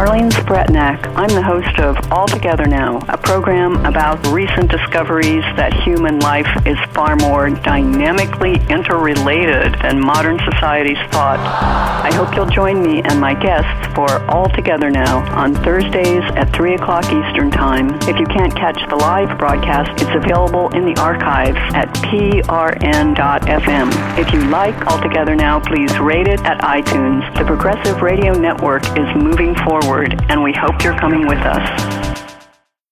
Charlene Spretnak. I'm the host of All Together Now, a program about recent discoveries that human life is far more dynamically interrelated than modern society's thought. I hope you'll join me and my guests for All Together Now on Thursdays at 3 o'clock Eastern Time. If you can't catch the live broadcast, it's available in the archives at prn.fm. If you like All Together Now, please rate it at iTunes. The Progressive Radio Network is moving forward, and we hope you're coming with us.